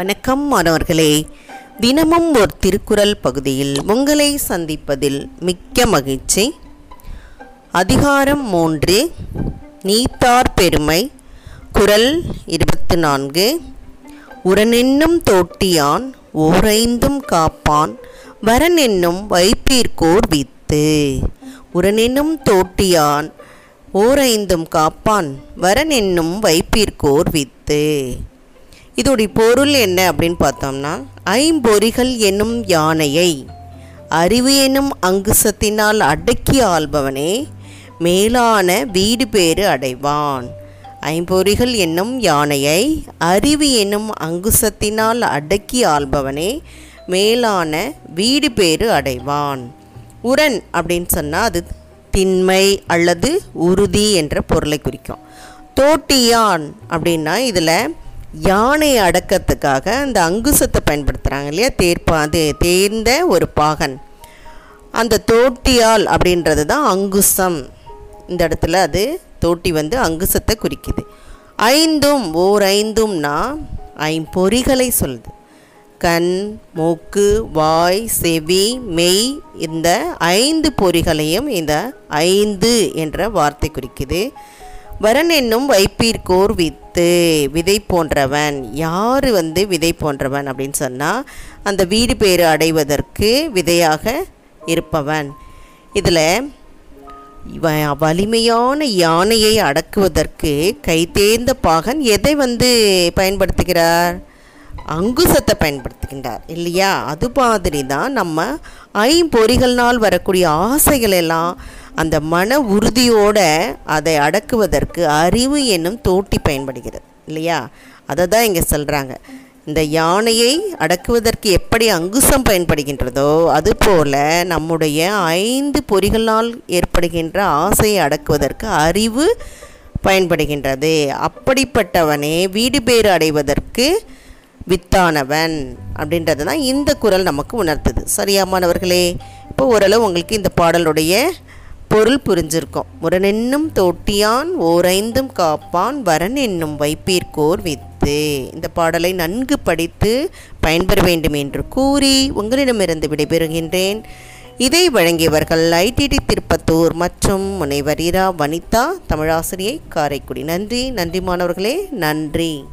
வணக்கம் மாணவர்களே. தினமும் ஒரு திருக்குறள் பகுதியில் உங்களை சந்திப்பதில் மிக்க மகிழ்ச்சி. அதிகாரம் மூன்று நீத்தார் பெருமை குரல் இருபத்து நான்கு உரனென்னும் தோட்டியான் ஓரைந்தும் காப்பான் வரனென்னும் வைப்பீர்கோர் வித்து. உரனென்னும் தோட்டியான் ஓரைந்தும் Kaappaan வரனென்னும் வைப்பீர்கோர் with. இதோடைய பொருள் என்ன அப்படின்னு பார்த்தோம்னா ஐம்பொறிகள் என்னும் யானையை அறிவு என்னும் அங்குசத்தினால் அடக்கி ஆள்பவனே மேலான வீடு பேறு அடைவான். ஐம்பொறிகள் என்னும் யானையை அறிவு என்னும் அங்குசத்தினால் அடக்கி ஆள்பவனே மேலான வீடு பேறு அடைவான். உரன் அப்படின்னு சொன்னால் அது திண்மை அல்லது உறுதி என்ற பொருளை குறிக்கும். தோட்டியான் அப்படின்னா இதில் யானை அடக்கத்துக்காக அந்த அங்குசத்தை பயன்படுத்துகிறாங்க இல்லையா? தேர்ப்பா அது தேர்ந்த ஒரு பாகன். அந்த தோட்டியால் அப்படின்றது தான் அங்குசம். இந்த இடத்துல அது தோட்டி வந்து அங்குசத்தை குறிக்குது. ஐந்தும் ஓர் ஐந்தும்னா ஐம்பொறிகளை சொல்லுது. கண் மூக்கு வாய் செவி மெய் இந்த ஐந்து பொறிகளையும் இந்த ஐந்து என்ற வார்த்தை குறிக்குது. வரன் என்னும் வைப்பீர்கோர் வித்து விதை போன்றவன். யார் வந்து விதை போன்றவன் அப்படின்னு சொன்னால் அந்த வீடு பேறு அடைவதற்கு விதையாக இருப்பவன். இதில் வலிமையான யானையை அடக்குவதற்கு கைதேர்ந்த பாகன் எதை வந்து பயன்படுத்துகிறார்? அங்குசத்தை பயன்படுத்துகின்றார் இல்லையா? அது மாதிரி தான் நம்ம ஐம்பொறிகள்னால் வரக்கூடிய ஆசைகள் எல்லாம் அந்த மன உறுதியோடு அதை அடக்குவதற்கு அறிவு என்னும் தோட்டி பயன்படுகிறது இல்லையா? அதை தான் இங்கே சொல்கிறாங்க இந்த யானையை அடக்குவதற்கு எப்படி அங்குசம் பயன்படுகின்றதோ அதுபோல நம்முடைய ஐந்து பொறிகளால் ஏற்படுகின்ற ஆசையை அடக்குவதற்கு அறிவு பயன்படுகின்றது. அப்படிப்பட்டவனே வீடு பேறு அடைவதற்கு வித்தானவன் அப்படின்றது தான் இந்த குரல் நமக்கு உணர்த்துது. சரியா மாணவர்களே? இப்போ ஓரளவு உங்களுக்கு இந்த பாடலுடைய பொருள் புரிஞ்சிருக்கோம். முரணென்னும் தோட்டியான் ஓரைந்தும் காப்பான் வரன் என்னும் வைப்பீர்கோர் வித்து. இந்த பாடலை நன்கு படித்து பயன்பெற வேண்டும் என்று கூறி உங்களிடமிருந்து விடைபெறுகின்றேன். இதை வழங்கியவர்கள் ஐடிடி திருப்பத்தூர் மற்றும் முனைவர் இரா வனிதா தமிழாசிரியை காரைக்குடி. நன்றி நன்றி மாணவர்களே நன்றி.